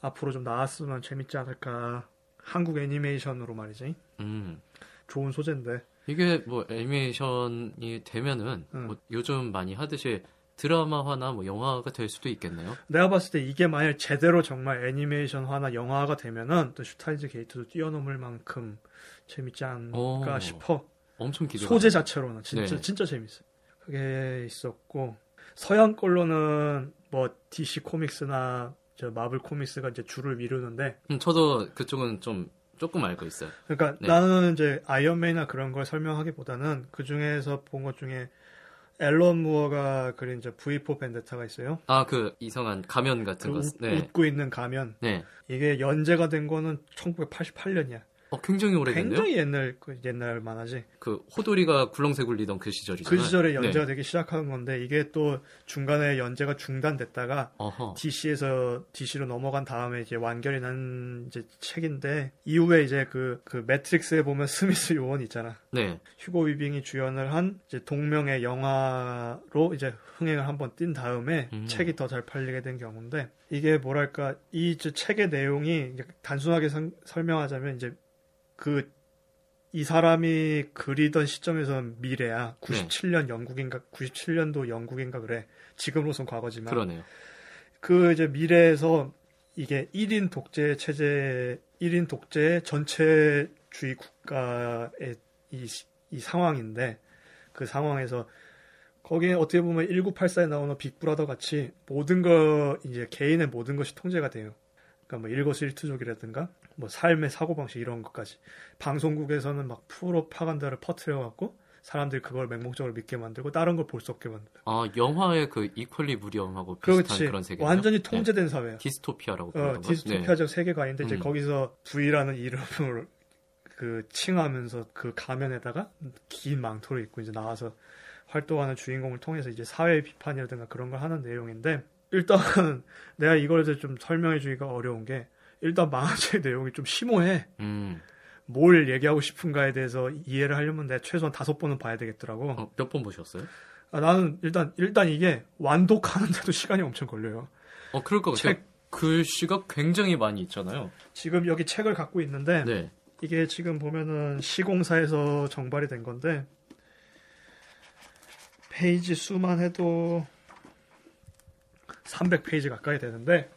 앞으로 좀 나왔으면 재밌지 않을까. 한국 애니메이션으로 말이지. 음. 좋은 소재인데. 이게 뭐 애니메이션이 되면은 음. 뭐 요즘 많이 하듯이 드라마화나 뭐 영화가 될 수도 있겠네요. 내가 봤을 때 이게 만약 제대로 정말 애니메이션화나 영화가 되면은 또 슈타인즈 게이트도 뛰어넘을 만큼 재밌지 않을까 오. 싶어. 엄청 기대. 소재 자체로는 진짜 네. 진짜 재밌어. 그게 있었고 서양 걸로는 뭐 DC 코믹스나 저 마블 코믹스가 이제 줄을 미루는데 음, 저도 그쪽은 좀 조금 알고 있어요. 그러니까 네. 나는 이제 아이언맨이나 그런 걸 설명하기보다는 그 중에서 본 것 중에 앨런 무어가 그린 이제 V4 벤데타가 있어요. 아 그 이상한 가면 같은 그 거. 웃, 네. 웃고 있는 가면 네. 이게 연재가 된 거는 1988년이야. 어 굉장히 오래됐네요. 굉장히 옛날 그 옛날 만화지. 그 호돌이가 굴렁쇠 굴리던 그 시절이잖아요. 그 시절에 네. 연재가 되기 시작한 건데 이게 또 중간에 연재가 중단됐다가 어허. DC에서 DC로 넘어간 다음에 이제 완결이 난 이제 책인데 이후에 이제 그 그 매트릭스에 보면 스미스 요원 있잖아. 네. 휴고 위빙이 주연을 한 이제 동명의 영화로 이제 흥행을 한번 띈 다음에 음. 책이 더 잘 팔리게 된 경우인데 이게 뭐랄까 이 책의 내용이 단순하게 상- 설명하자면 이제 그 이 사람이 그리던 시점에서 미래야. 97년 영국인가 97년도 영국인가 그래. 지금으로선 과거지만 그러네요. 그 이제 미래에서 이게 1인 독재 체제, 1인 독재 전체주의 국가의 이, 시- 이 상황인데 그 상황에서 거기에 어떻게 보면 1984에 나오는 빅브라더 같이 모든 거 이제 개인의 모든 것이 통제가 돼요. 그러니까 뭐 일거수일투족이라든가 뭐 삶의 사고방식 이런 것까지 방송국에서는 막 프로파간다를 퍼트려 갖고 사람들이 그걸 맹목적으로 믿게 만들고 다른 걸 볼 수 없게 만든다. 아 영화의 그 이퀄리브리엄하고 비슷한 그렇지. 그런 세계네요. 완전히 네. 통제된 사회야. 디스토피아라고 어. 디스토피아적 세계관인데 이제 음. 거기서 V라는 이름을 그 칭하면서 그 가면에다가 긴 망토를 입고 이제 나와서 활동하는 주인공을 통해서 이제 사회 비판이라든가 그런 걸 하는 내용인데 일단 내가 이걸 이제 좀 설명해 주기가 어려운 게 일단 만화책 내용이 좀 심오해. 음. 뭘 얘기하고 싶은가에 대해서 이해를 하려면 내가 최소한 다섯 번은 봐야 되겠더라고. 어, 몇번 보셨어요? 아, 나는 일단 일단 이게 완독하는데도 시간이 엄청 걸려요. 어, 그럴 것 같아요. 책. 글씨가 굉장히 많이 있잖아요. 지금 여기 책을 갖고 있는데 네. 이게 지금 보면은 시공사에서 정발이 된 건데 페이지 수만 해도 300페이지 가까이 되는데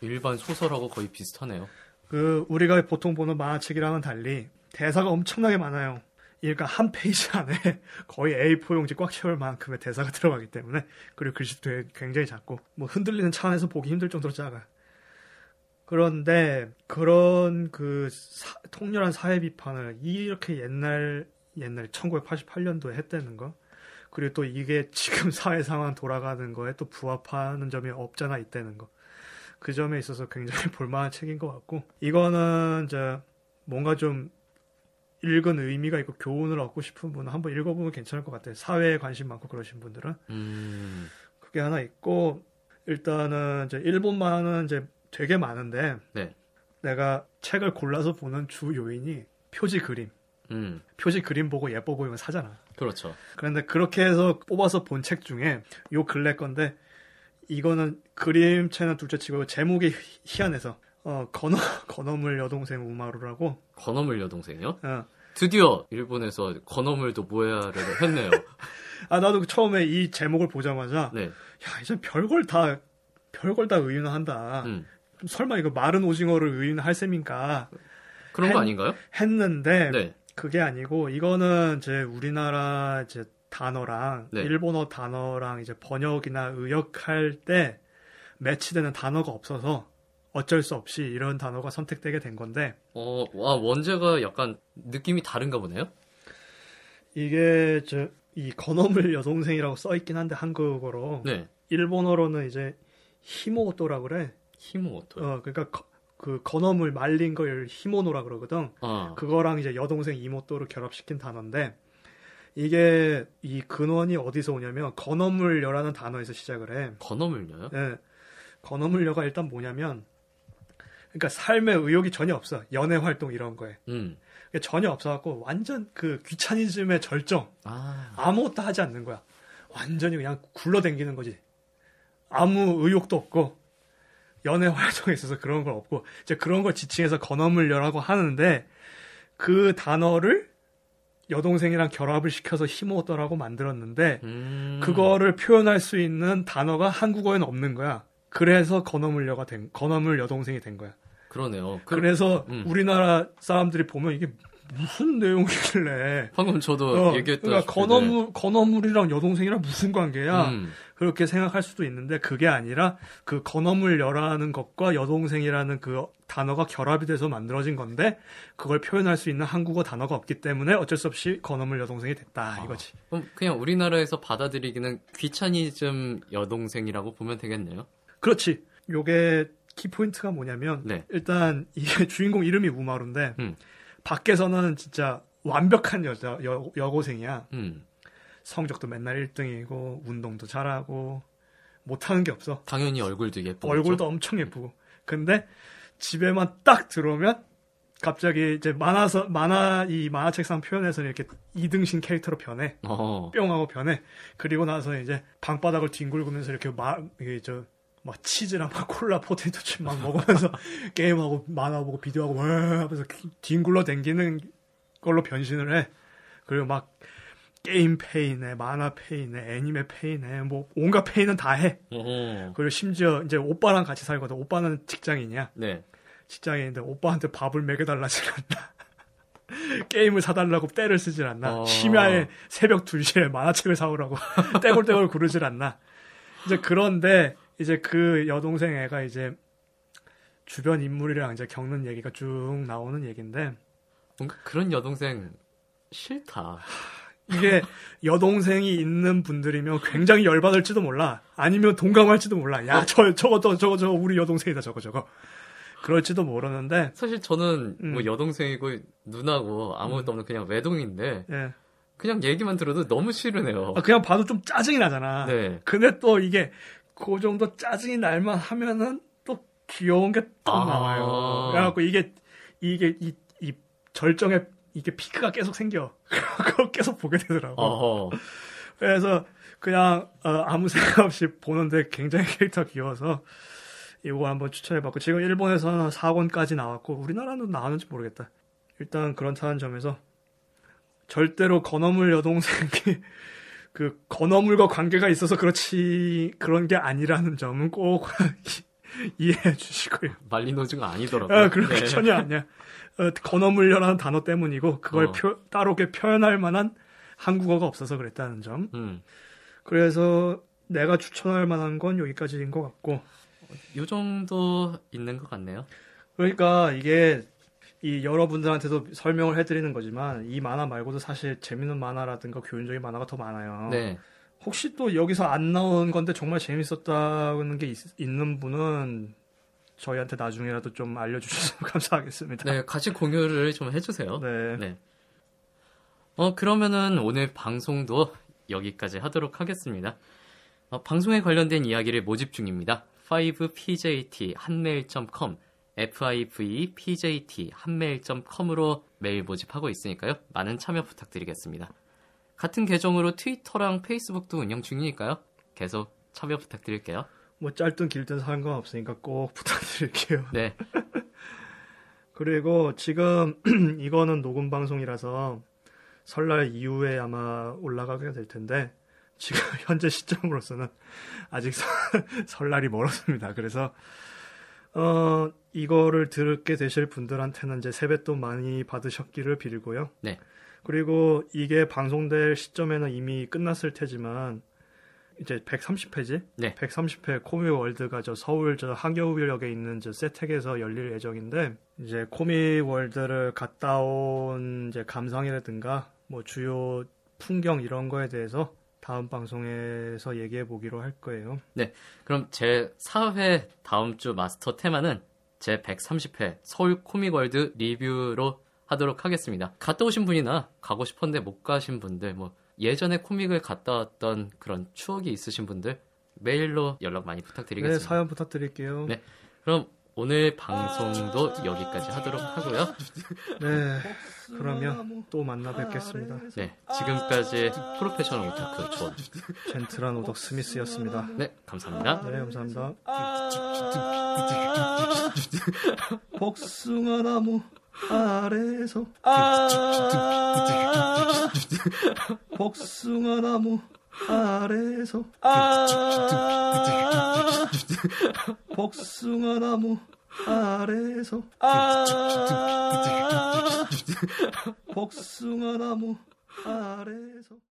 일반 소설하고 거의 비슷하네요. 그 우리가 보통 보는 만화책이랑은 달리 대사가 엄청나게 많아요. 그러니까 한 페이지 안에 거의 A4 용지 꽉 채울 만큼의 대사가 들어가기 때문에 그리고 글씨도 굉장히 작고 뭐 흔들리는 차 안에서 보기 힘들 정도로 작아요. 그런데 그런 그 사- 통렬한 사회 비판을 이렇게 옛날 옛날 1988년도에 했다는 거 그리고 또 이게 지금 사회 상황 돌아가는 거에 또 부합하는 점이 없잖아 있다는 거. 그 점에 있어서 굉장히 볼만한 책인 것 같고 이거는 이제 뭔가 좀 읽은 의미가 있고 교훈을 얻고 싶은 분은 한번 읽어보면 괜찮을 것 같아요. 사회에 관심 많고 그러신 분들은 음. 그게 하나 있고 일단은 이제 일본 만화는 이제 되게 많은데 네. 내가 책을 골라서 보는 주 요인이 표지 그림. 음. 표지 그림 보고 예뻐 보이면 사잖아. 그렇죠. 그런데 그렇게 해서 뽑아서 본 책 중에 요 근래 건데 이거는 그림체는 둘째치고 제목이 희- 희한해서 어 건어 건어물 여동생 우마루라고 건어물 여동생이요? 어. 드디어 일본에서 건어물도 모해를 했네요. 아 나도 처음에 이 제목을 보자마자 네. 야 이제 별걸 다 별걸 다 의인화한다. 음. 설마 이거 마른 오징어를 의인할 셈인가 그런 거 한- 아닌가요? 했는데 네. 그게 아니고 이거는 이제 우리나라 이제 단어랑 네. 일본어 단어랑 이제 번역이나 의역할 때 매치되는 단어가 없어서 어쩔 수 없이 이런 단어가 선택되게 된 건데 어, 와, 원제가 약간 느낌이 다른가 보네요? 이게 저 이 건어물 여동생이라고 써 있긴 한데 한국어로 네. 일본어로는 이제 히모토라 그래. 히모토요. 어 그러니까 거- 그 건어물 말린 걸 히모노라 그러거든. 아, 그거랑 이제 여동생 이모토를 결합시킨 단어인데 이게 이 근원이 어디서 오냐면 건어물여라는 단어에서 시작을 해. 건어물녀요? 예. 건어물여가 일단 뭐냐면 그러니까 삶에 의욕이 전혀 없어. 연애 활동 이런 거에. 음. 그게 전혀 없어갖고 완전 그 귀차니즘의 절정. 아, 아무것도 하지 않는 거야. 완전히 그냥 굴러댕기는 거지. 아무 의욕도 없고 연애 활동에 있어서 그런 걸 없고 이제 그런 걸 지칭해서 건어물여라고 하는데 그 단어를 여동생이랑 결합을 시켜서 히모더라고 만들었는데 음. 그거를 표현할 수 있는 단어가 한국어에는 없는 거야. 그래서 건어물여가 된 건어물 여동생이 된 거야. 그러네요. 그, 그래서 음. 우리나라 사람들이 보면 이게 무슨 내용이길래 방금 저도 어, 얘기했던 그러니까 건어물 건어물이랑 여동생이랑 무슨 관계야? 음. 그렇게 생각할 수도 있는데 그게 아니라 그 건어물여라는 것과 여동생이라는 그 단어가 결합이 돼서 만들어진 건데 그걸 표현할 수 있는 한국어 단어가 없기 때문에 어쩔 수 없이 건어물 여동생이 됐다 이거지. 그럼 그냥 우리나라에서 받아들이기는 귀차니즘 여동생이라고 보면 되겠네요. 그렇지. 요게 키포인트가 뭐냐면 네. 일단 이게 주인공 이름이 우마루인데 음. 밖에서는 진짜 완벽한 여자 여, 여고생이야. 음. 성적도 맨날 1등이고 운동도 잘하고 못하는 게 없어. 당연히 얼굴도 예쁘고. 얼굴도 엄청 예쁘고. 근데 집에만 딱 들어오면 갑자기 이제 만화서 만화 이 만화책상 표현에서는 이렇게 이등신 캐릭터로 변해. 어. 뿅하고 변해. 그리고 나서 이제 방바닥을 뒹굴면서 이렇게 마 이게 저 막 치즈랑 막 콜라 포테이토 칩 막 먹으면서 게임하고 만화 보고 비디오하고 와 하면서 뒹굴러 댕기는 걸로 변신을 해. 그리고 막 게임 폐인에 만화 폐인에 애니메 폐인에 뭐 온갖 폐인은 다 해. 어. 그리고 심지어 이제 오빠랑 같이 살거든. 오빠는 직장인이야. 네. 직장인인데 오빠한테 밥을 먹여달라지 않나. 게임을 사달라고 때를 쓰질 않나. 어. 심야에 새벽 2시에 만화책을 사오라고 떼굴떼굴 구르질 않나. 이제 그런데 이제 그 여동생 애가 이제 주변 인물이랑 이제 겪는 얘기가 쭉 나오는 얘기인데 뭔가 그런 여동생 싫다. 이게 여동생이 있는 분들이면 굉장히 열받을지도 몰라. 아니면 동감할지도 몰라. 야, 저, 저거, 저, 저거, 저거, 우리 여동생이다, 저거, 저거. 그럴지도 모르는데 사실 저는 뭐 음. 여동생이고 누나고 아무것도 없는 그냥 외동인데 예. 그냥 얘기만 들어도 너무 싫으네요. 아, 그냥 봐도 좀 짜증이 나잖아. 네. 근데 또 이게 그 정도 짜증이 날만 하면은 또 귀여운 게또 아. 나와요. 그래갖고 이게 이게 이, 이 절정에 이게 피크가 계속 생겨. 그거 계속 보게 되더라고. 어허. 그래서 그냥 어, 아무 생각 없이 보는데 굉장히 캐릭터 귀여워서 이거 한번 추천해봤고 지금 일본에서는 4권까지 나왔고 우리나라는 나왔는지 모르겠다. 일단 그렇다는 점에서 절대로 건어물 여동생이 그 건어물과 관계가 있어서 그렇지 그런 게 아니라는 점은 꼭 이해해 주시고요. 말리노즈가 아니더라고요. 아, 그런 게 네. 전혀 아니야. 어, 건어물려라는 단어 때문이고 그걸 어. 표- 따로게 표현할 만한 한국어가 없어서 그랬다는 점. 음. 그래서 내가 추천할 만한 건 여기까지인 것 같고. 요 정도 있는 것 같네요. 그러니까 이게 이 여러분들한테도 설명을 해드리는 거지만 이 만화 말고도 사실 재밌는 만화라든가 교훈적인 만화가 더 많아요. 네. 혹시 또 여기서 안 나온 건데 정말 재밌었다는 게 있, 는 분은 저희한테 나중에라도 좀 알려주셨으면 감사하겠습니다. 네, 같이 공유를 좀 해주세요. 네. 네. 어, 그러면은 오늘 방송도 여기까지 하도록 하겠습니다. 어, 방송에 관련된 이야기를 모집 중입니다. 5pjt 한메일.com fivpjt 한메일.com으로 메일 모집하고 있으니까요. 많은 참여 부탁드리겠습니다. 같은 계정으로 트위터랑 페이스북도 운영 중이니까요. 계속 참여 부탁드릴게요. 뭐 짧든 길든 상관없으니까 꼭 부탁드릴게요. 네. 그리고 지금 이거는 녹음 방송이라서 설날 이후에 아마 올라가게 될 텐데 지금 현재 시점으로서는 아직 설- 설날이 멀었습니다. 그래서 어 이거를 듣게 되실 분들한테는 이제 세뱃돈 많이 받으셨기를 빌고요. 네. 그리고 이게 방송될 시점에는 이미 끝났을 테지만 이제 130회지? 네. 130회 코믹 월드가 저 서울 저 학여울역에 있는 저 SETEC에서 열릴 예정인데 이제 코믹 월드를 갔다 온 이제 감상이라든가 뭐 주요 풍경 이런 거에 대해서 다음 방송에서 얘기해 보기로 할 거예요. 그럼 제 4회 다음 주 마스터 테마는 제 130회 서울 코믹월드 리뷰로 하도록 하겠습니다. 갔다 오신 분이나 가고 싶었는데 못 가신 분들, 뭐 예전에 코믹을 갔다 왔던 그런 추억이 있으신 분들 메일로 연락 많이 네, 부탁드리겠습니다. 사연 부탁드릴게요. 네. 그럼 오늘 방송도 여기까지 하도록 하고요. 네, 그러면 또 만나 뵙겠습니다. 네, 지금까지 프로페셔널 오타쿠 존. 젠틀한 오덕 스미스였습니다. 네, 감사합니다. 네, 감사합니다. 복숭아 나무 아래서 복숭아 나무 아래서 복숭아 나무 아래서 복숭아 나무 아래서